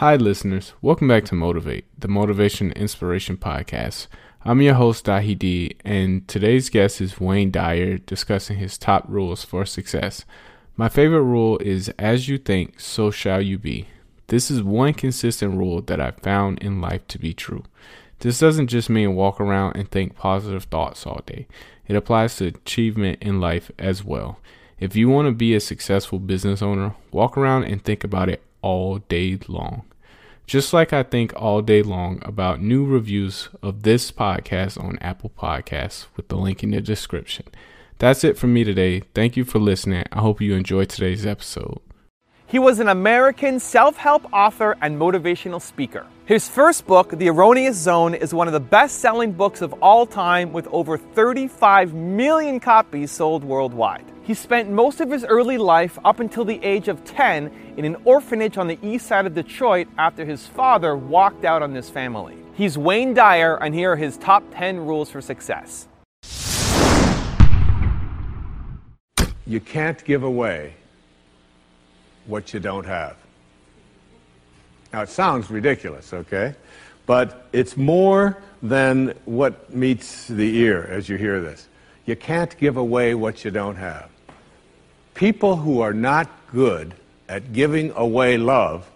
Hi, listeners. Welcome back to Motivate, the Motivation Inspiration Podcast. I'm your host, Dahi D, and today's guest is Wayne Dyer discussing his top rules for success. My favorite rule is as you think, so shall you be. This is one consistent rule that I've found in life to be true. This doesn't just mean walk around and think positive thoughts all day, it applies to achievement in life as well. If you want to be a successful business owner, walk around and think about it all day long. Just like I think all day long about new reviews of this podcast on Apple Podcasts with the link in the description. That's it from me today. Thank you for listening. I hope you enjoyed today's episode. He was an American self help author and motivational speaker. His first book, The Erroneous Zone, is one of the best selling books of all time with over 35 million copies sold worldwide. He spent most of his early life up until the age of 10 in an orphanage on the east side of Detroit after his father walked out on his family. He's Wayne Dyer, and here are his top 10 rules for success. You can't give away what you don't have. Now, it sounds ridiculous, okay? But it's more than what meets the ear as you hear this. You can't give away what you don't have. People who are not good at giving away love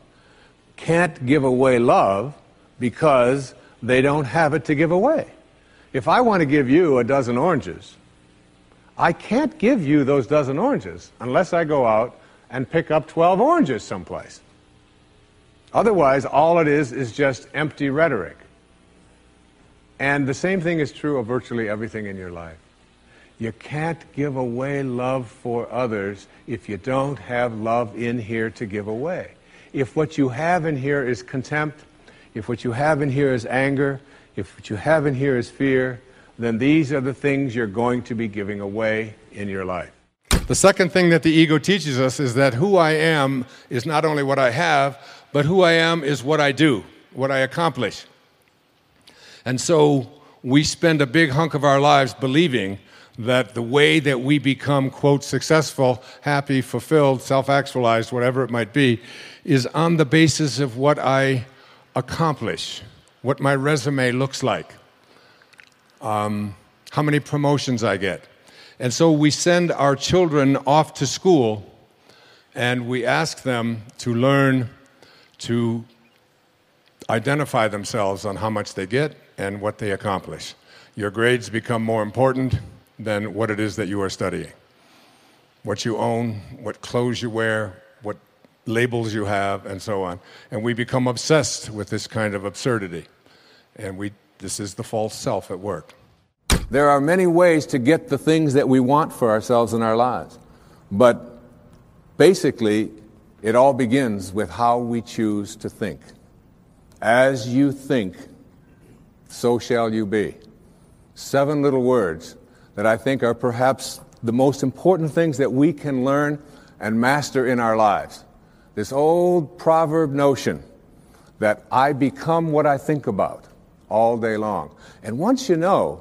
can't give away love because they don't have it to give away. If I want to give you a dozen oranges, I can't give you those dozen oranges unless I go out and pick up 12 oranges someplace. Otherwise, all it is is just empty rhetoric. And the same thing is true of virtually everything in your life. You can't give away love for others if you don't have love in here to give away. If what you have in here is contempt, if what you have in here is anger, if what you have in here is fear, then these are the things you're going to be giving away in your life. The second thing that the ego teaches us is that who I am is not only what I have, but who I am is what I do, what I accomplish. And so we spend a big hunk of our lives believing that the way that we become, quote, successful, happy, fulfilled, self actualized, whatever it might be, is on the basis of what I accomplish, what my resume looks like, um, how many promotions I get and so we send our children off to school and we ask them to learn to identify themselves on how much they get and what they accomplish. Your grades become more important than what it is that you are studying. What you own, what clothes you wear, what labels you have, and so on. And we become obsessed with this kind of absurdity. And we, this is the false self at work. There are many ways to get the things that we want for ourselves in our lives. But basically, it all begins with how we choose to think. As you think, so shall you be. Seven little words that I think are perhaps the most important things that we can learn and master in our lives. This old proverb notion that I become what I think about all day long. And once you know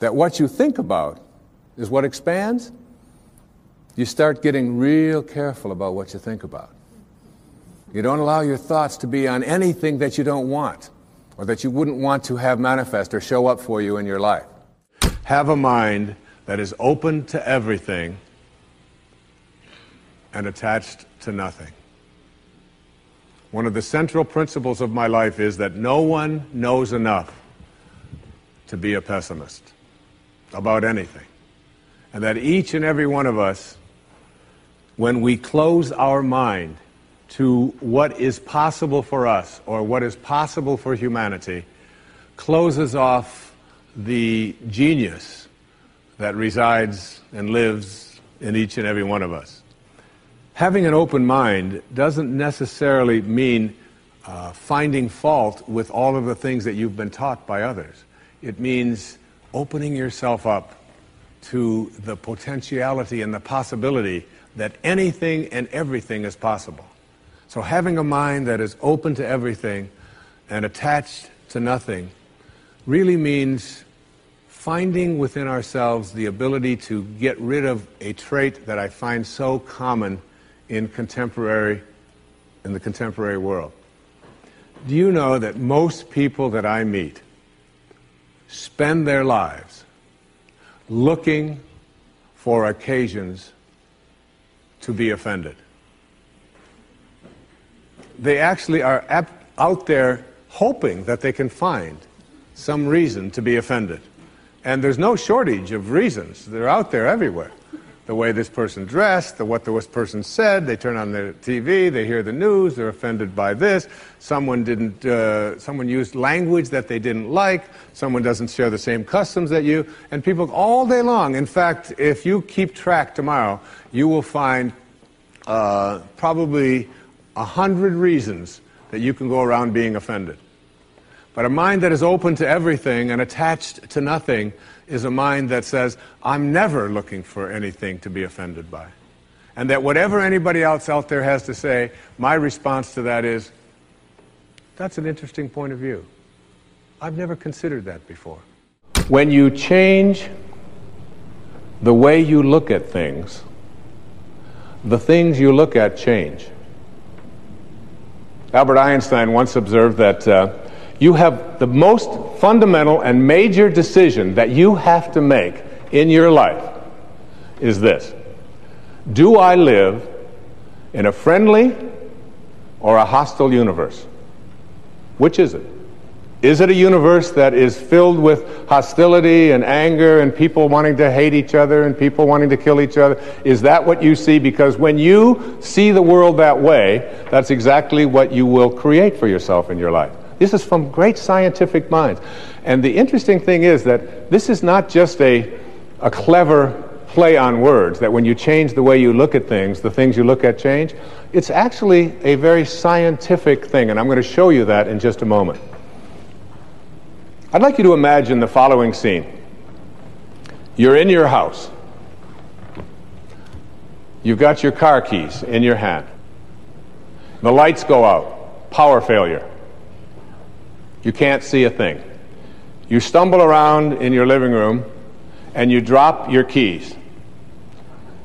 that what you think about is what expands, you start getting real careful about what you think about. You don't allow your thoughts to be on anything that you don't want or that you wouldn't want to have manifest or show up for you in your life. Have a mind that is open to everything and attached to nothing. One of the central principles of my life is that no one knows enough to be a pessimist about anything. And that each and every one of us, when we close our mind to what is possible for us or what is possible for humanity, closes off the genius that resides and lives in each and every one of us. Having an open mind doesn't necessarily mean uh, finding fault with all of the things that you've been taught by others. It means opening yourself up to the potentiality and the possibility that anything and everything is possible. So having a mind that is open to everything and attached to nothing really means finding within ourselves the ability to get rid of a trait that I find so common in contemporary in the contemporary world. Do you know that most people that I meet spend their lives looking for occasions to be offended? They actually are ap- out there hoping that they can find some reason to be offended. And there's no shortage of reasons. They're out there everywhere. The way this person dressed, the what this person said, they turn on the TV, they hear the news, they're offended by this. Someone didn't, uh, someone used language that they didn't like. Someone doesn't share the same customs that you. And people all day long. In fact, if you keep track tomorrow, you will find uh, probably a hundred reasons that you can go around being offended. But a mind that is open to everything and attached to nothing is a mind that says, I'm never looking for anything to be offended by. And that whatever anybody else out there has to say, my response to that is, that's an interesting point of view. I've never considered that before. When you change the way you look at things, the things you look at change. Albert Einstein once observed that uh, you have the most fundamental and major decision that you have to make in your life is this Do I live in a friendly or a hostile universe? Which is it? Is it a universe that is filled with hostility and anger and people wanting to hate each other and people wanting to kill each other? Is that what you see? Because when you see the world that way, that's exactly what you will create for yourself in your life. This is from great scientific minds. And the interesting thing is that this is not just a, a clever play on words, that when you change the way you look at things, the things you look at change. It's actually a very scientific thing, and I'm going to show you that in just a moment. I'd like you to imagine the following scene. You're in your house. You've got your car keys in your hand. The lights go out. Power failure. You can't see a thing. You stumble around in your living room and you drop your keys.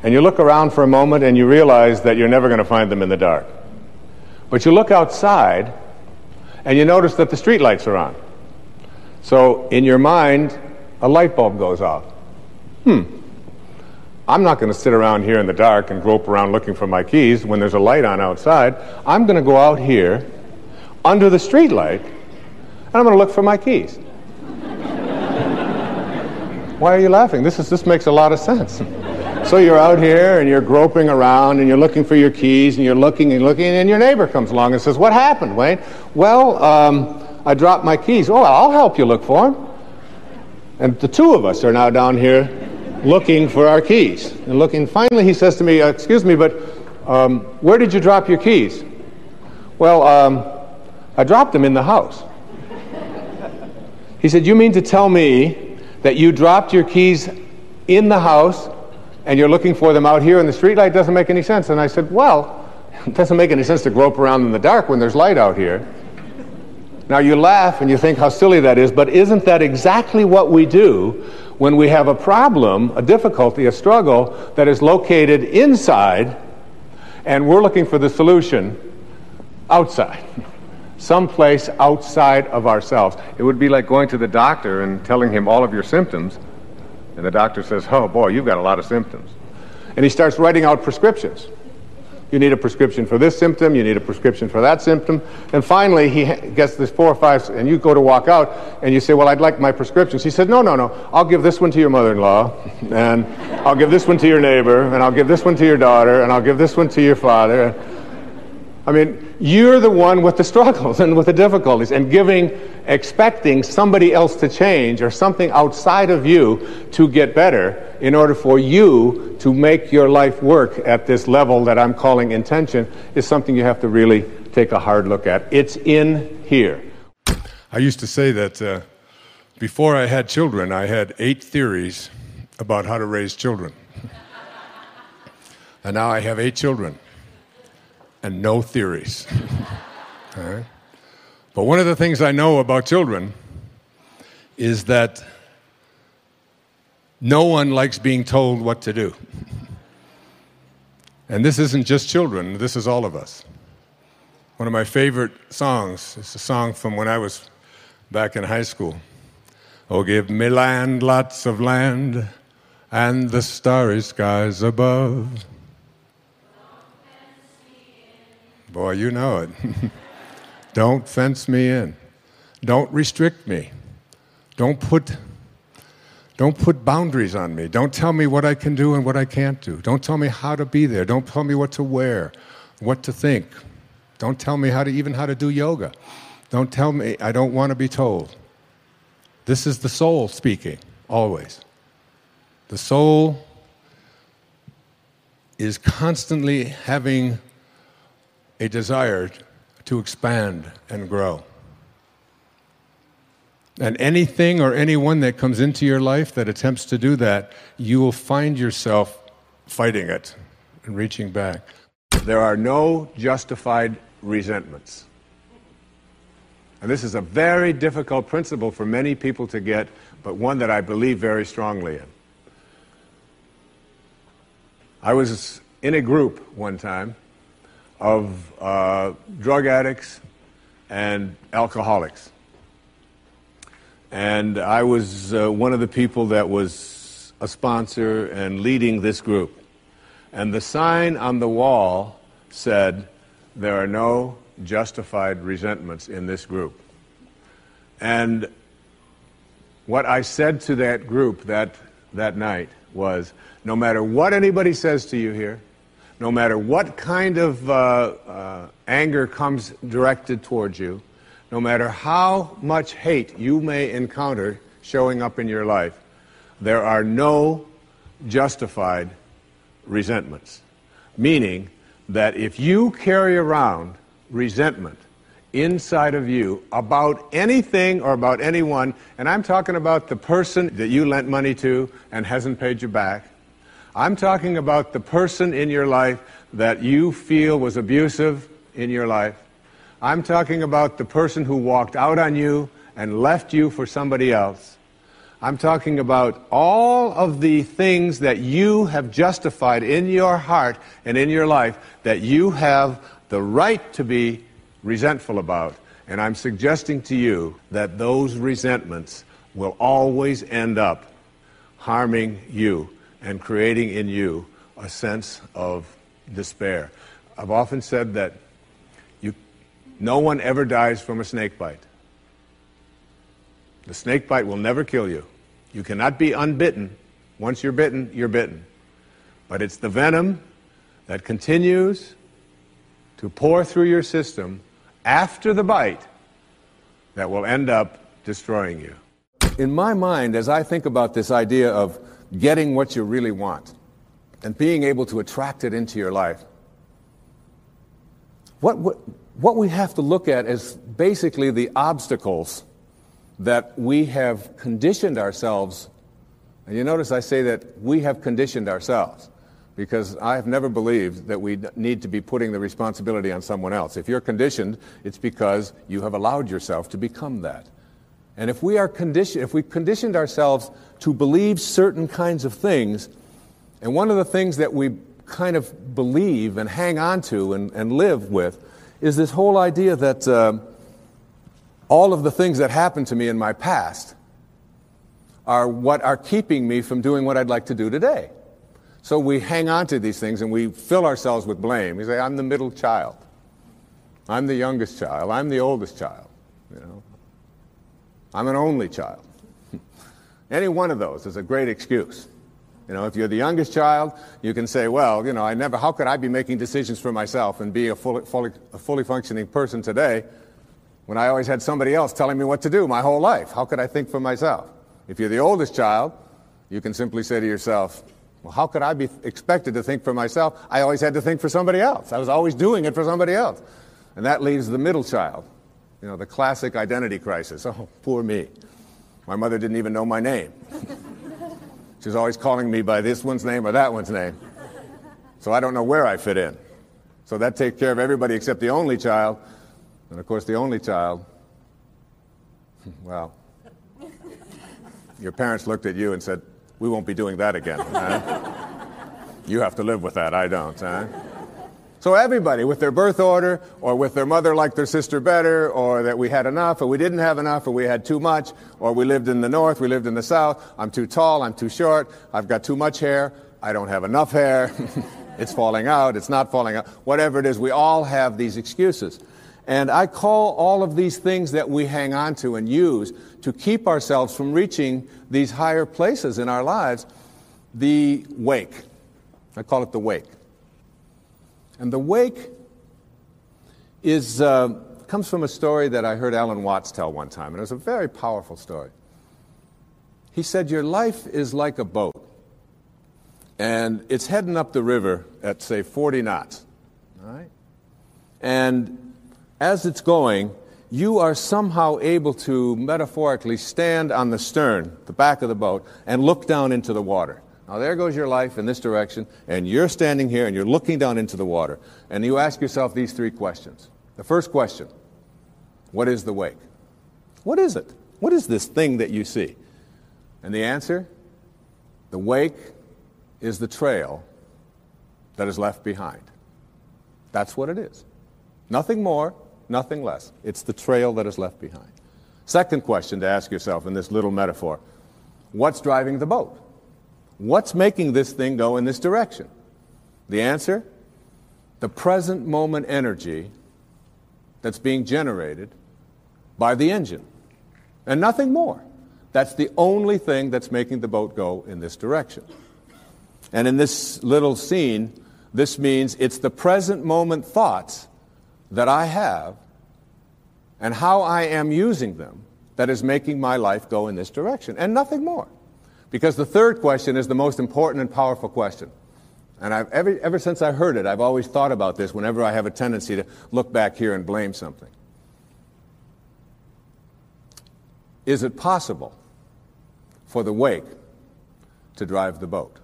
And you look around for a moment and you realize that you're never going to find them in the dark. But you look outside and you notice that the streetlights are on. So in your mind, a light bulb goes off. Hmm. I'm not going to sit around here in the dark and grope around looking for my keys when there's a light on outside. I'm going to go out here under the streetlight and I'm going to look for my keys. Why are you laughing? This, is, this makes a lot of sense. So you're out here and you're groping around and you're looking for your keys and you're looking and looking and your neighbor comes along and says, What happened, Wayne? Well, um, I dropped my keys. Oh, I'll help you look for them. And the two of us are now down here looking for our keys. And looking, finally, he says to me, Excuse me, but um, where did you drop your keys? Well, um, I dropped them in the house. He said, You mean to tell me that you dropped your keys in the house and you're looking for them out here in the streetlight? Doesn't make any sense. And I said, Well, it doesn't make any sense to grope around in the dark when there's light out here. Now you laugh and you think how silly that is, but isn't that exactly what we do when we have a problem, a difficulty, a struggle that is located inside and we're looking for the solution outside? Someplace outside of ourselves. It would be like going to the doctor and telling him all of your symptoms, and the doctor says, Oh boy, you've got a lot of symptoms. And he starts writing out prescriptions. You need a prescription for this symptom, you need a prescription for that symptom. And finally, he gets this four or five, and you go to walk out, and you say, Well, I'd like my prescriptions. He said, No, no, no. I'll give this one to your mother in law, and I'll give this one to your neighbor, and I'll give this one to your daughter, and I'll give this one to your father. I mean, you're the one with the struggles and with the difficulties, and giving, expecting somebody else to change or something outside of you to get better in order for you to make your life work at this level that I'm calling intention is something you have to really take a hard look at. It's in here. I used to say that uh, before I had children, I had eight theories about how to raise children. and now I have eight children and no theories. But one of the things I know about children is that no one likes being told what to do. And this isn't just children, this is all of us. One of my favorite songs is a song from when I was back in high school. Oh, give me land, lots of land, and the starry skies above. Boy, you know it. Don't fence me in. Don't restrict me. Don't put don't put boundaries on me. Don't tell me what I can do and what I can't do. Don't tell me how to be there. Don't tell me what to wear, what to think. Don't tell me how to even how to do yoga. Don't tell me I don't want to be told. This is the soul speaking, always. The soul is constantly having a desire to expand and grow. And anything or anyone that comes into your life that attempts to do that, you will find yourself fighting it and reaching back. There are no justified resentments. And this is a very difficult principle for many people to get, but one that I believe very strongly in. I was in a group one time of uh, drug addicts and alcoholics. And I was uh, one of the people that was a sponsor and leading this group. And the sign on the wall said, There are no justified resentments in this group. And what I said to that group that, that night was no matter what anybody says to you here, no matter what kind of uh, uh, anger comes directed towards you, no matter how much hate you may encounter showing up in your life, there are no justified resentments. Meaning that if you carry around resentment inside of you about anything or about anyone, and I'm talking about the person that you lent money to and hasn't paid you back, I'm talking about the person in your life that you feel was abusive in your life. I'm talking about the person who walked out on you and left you for somebody else. I'm talking about all of the things that you have justified in your heart and in your life that you have the right to be resentful about. And I'm suggesting to you that those resentments will always end up harming you and creating in you a sense of despair. I've often said that no one ever dies from a snake bite. The snake bite will never kill you. You cannot be unbitten. Once you're bitten, you're bitten. But it's the venom that continues to pour through your system after the bite that will end up destroying you. In my mind, as I think about this idea of getting what you really want and being able to attract it into your life, what, what, what we have to look at is basically the obstacles that we have conditioned ourselves. And you notice I say that we have conditioned ourselves because I have never believed that we need to be putting the responsibility on someone else. If you're conditioned, it's because you have allowed yourself to become that. And if we are conditioned, if we've conditioned ourselves to believe certain kinds of things, and one of the things that we kind of believe and hang on to and, and live with is this whole idea that uh, all of the things that happened to me in my past are what are keeping me from doing what I'd like to do today. So we hang on to these things and we fill ourselves with blame. We say, I'm the middle child. I'm the youngest child. I'm the oldest child. You know, I'm an only child. Any one of those is a great excuse. You know, if you're the youngest child, you can say, well, you know, I never, how could I be making decisions for myself and be a fully, fully, a fully functioning person today when I always had somebody else telling me what to do my whole life? How could I think for myself? If you're the oldest child, you can simply say to yourself, well, how could I be expected to think for myself? I always had to think for somebody else. I was always doing it for somebody else. And that leaves the middle child, you know, the classic identity crisis. Oh, poor me. My mother didn't even know my name. She's always calling me by this one's name or that one's name. So I don't know where I fit in. So that takes care of everybody except the only child. And of course, the only child, well, your parents looked at you and said, We won't be doing that again. Huh? you have to live with that. I don't. Huh? So everybody, with their birth order, or with their mother liked their sister better, or that we had enough, or we didn't have enough, or we had too much, or we lived in the north, we lived in the south, I'm too tall, I'm too short, I've got too much hair, I don't have enough hair, it's falling out, it's not falling out, whatever it is, we all have these excuses. And I call all of these things that we hang on to and use to keep ourselves from reaching these higher places in our lives the wake. I call it the wake. And the wake is, uh, comes from a story that I heard Alan Watts tell one time, and it was a very powerful story. He said, Your life is like a boat, and it's heading up the river at, say, 40 knots. All right? And as it's going, you are somehow able to metaphorically stand on the stern, the back of the boat, and look down into the water. Now, there goes your life in this direction, and you're standing here and you're looking down into the water. And you ask yourself these three questions. The first question What is the wake? What is it? What is this thing that you see? And the answer the wake is the trail that is left behind. That's what it is. Nothing more, nothing less. It's the trail that is left behind. Second question to ask yourself in this little metaphor What's driving the boat? What's making this thing go in this direction? The answer? The present moment energy that's being generated by the engine. And nothing more. That's the only thing that's making the boat go in this direction. And in this little scene, this means it's the present moment thoughts that I have and how I am using them that is making my life go in this direction, and nothing more. Because the third question is the most important and powerful question. And I've, ever, ever since I heard it, I've always thought about this whenever I have a tendency to look back here and blame something. Is it possible for the wake to drive the boat?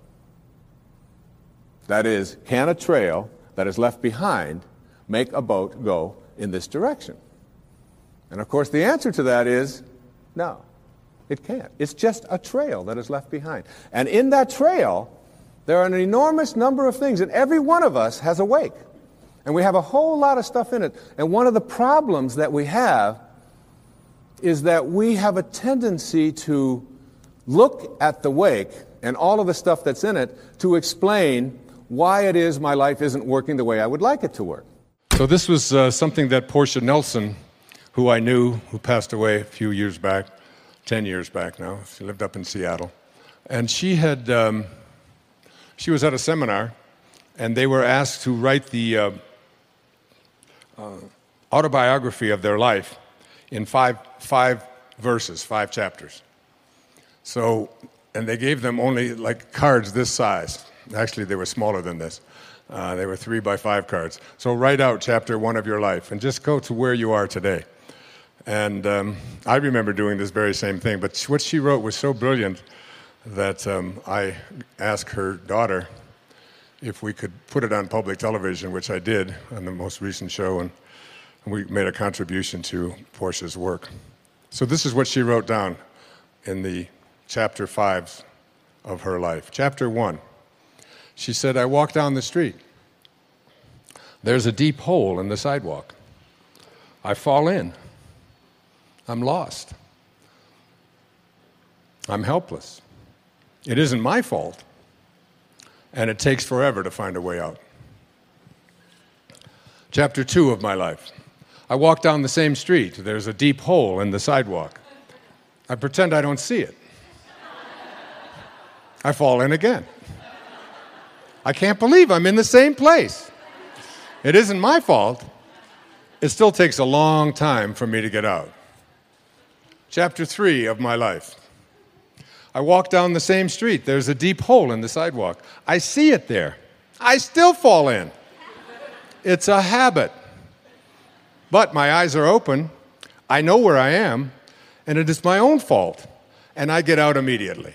That is, can a trail that is left behind make a boat go in this direction? And of course, the answer to that is no. It can't. It's just a trail that is left behind. And in that trail, there are an enormous number of things, and every one of us has a wake. And we have a whole lot of stuff in it. And one of the problems that we have is that we have a tendency to look at the wake and all of the stuff that's in it to explain why it is my life isn't working the way I would like it to work. So, this was uh, something that Portia Nelson, who I knew, who passed away a few years back, 10 years back now. She lived up in Seattle. And she had, um, she was at a seminar, and they were asked to write the uh, uh, autobiography of their life in five, five verses, five chapters. So, and they gave them only like cards this size. Actually, they were smaller than this. Uh, they were three by five cards. So, write out chapter one of your life and just go to where you are today. And um, I remember doing this very same thing, but what she wrote was so brilliant that um, I asked her daughter if we could put it on public television, which I did on the most recent show, and we made a contribution to Portia's work. So, this is what she wrote down in the chapter five of her life. Chapter one, she said, I walk down the street. There's a deep hole in the sidewalk. I fall in. I'm lost. I'm helpless. It isn't my fault, and it takes forever to find a way out. Chapter two of my life. I walk down the same street. There's a deep hole in the sidewalk. I pretend I don't see it. I fall in again. I can't believe I'm in the same place. It isn't my fault. It still takes a long time for me to get out chapter 3 of my life. I walk down the same street. There's a deep hole in the sidewalk. I see it there. I still fall in. It's a habit. But my eyes are open. I know where I am, and it is my own fault. And I get out immediately.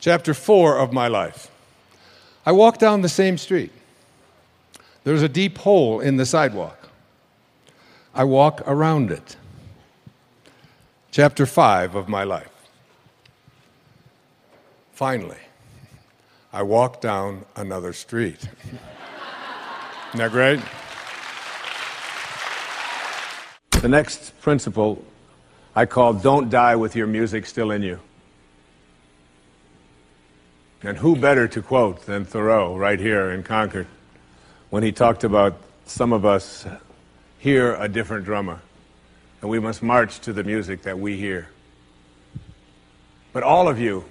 Chapter 4 of my life. I walk down the same street. There's a deep hole in the sidewalk. I walk around it chapter 5 of my life. Finally, I walk down another street. Isn't that great? The next principle I call don't die with your music still in you. And who better to quote than Thoreau right here in Concord when he talked about some of us hear a different drummer and we must march to the music that we hear. But all of you,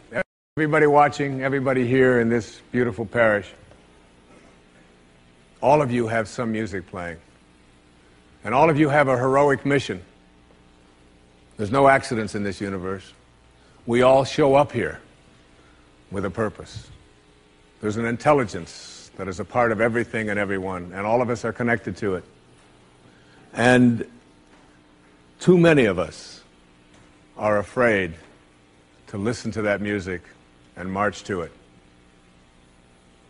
everybody watching, everybody here in this beautiful parish, all of you have some music playing. And all of you have a heroic mission. There's no accidents in this universe. We all show up here with a purpose. There's an intelligence that is a part of everything and everyone, and all of us are connected to it. And too many of us are afraid to listen to that music and march to it.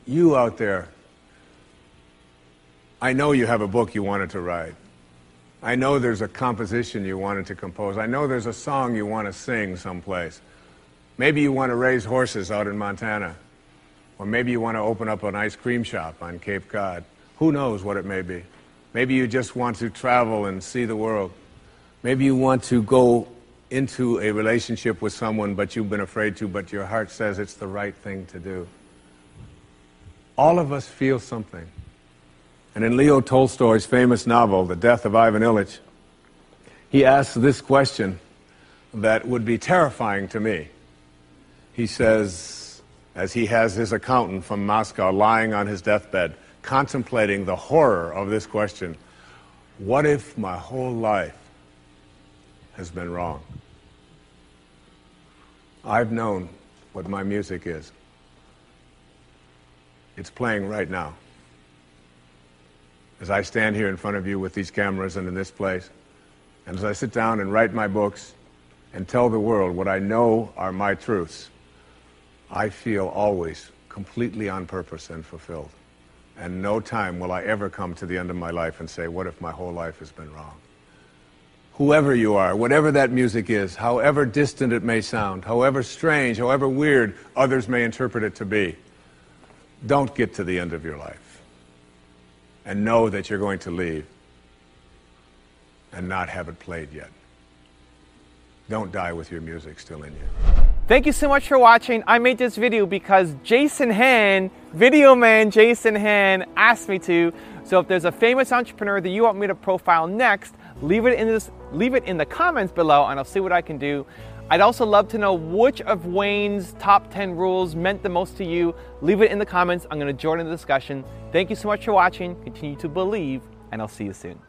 You out there, I know you have a book you wanted to write. I know there's a composition you wanted to compose. I know there's a song you want to sing someplace. Maybe you want to raise horses out in Montana. Or maybe you want to open up an ice cream shop on Cape Cod. Who knows what it may be? Maybe you just want to travel and see the world. Maybe you want to go into a relationship with someone, but you've been afraid to, but your heart says it's the right thing to do. All of us feel something. And in Leo Tolstoy's famous novel, The Death of Ivan Ilyich, he asks this question that would be terrifying to me. He says, as he has his accountant from Moscow lying on his deathbed, contemplating the horror of this question What if my whole life has been wrong? I've known what my music is. It's playing right now. As I stand here in front of you with these cameras and in this place, and as I sit down and write my books and tell the world what I know are my truths, I feel always completely on purpose and fulfilled. And no time will I ever come to the end of my life and say, What if my whole life has been wrong? Whoever you are, whatever that music is, however distant it may sound, however strange, however weird others may interpret it to be, don't get to the end of your life and know that you're going to leave and not have it played yet. Don't die with your music still in you. Thank you so much for watching. I made this video because Jason Han, video man Jason Han, asked me to. So if there's a famous entrepreneur that you want me to profile next, leave it in this leave it in the comments below and I'll see what I can do. I'd also love to know which of Wayne's top 10 rules meant the most to you. Leave it in the comments. I'm going to join in the discussion. Thank you so much for watching. Continue to believe and I'll see you soon.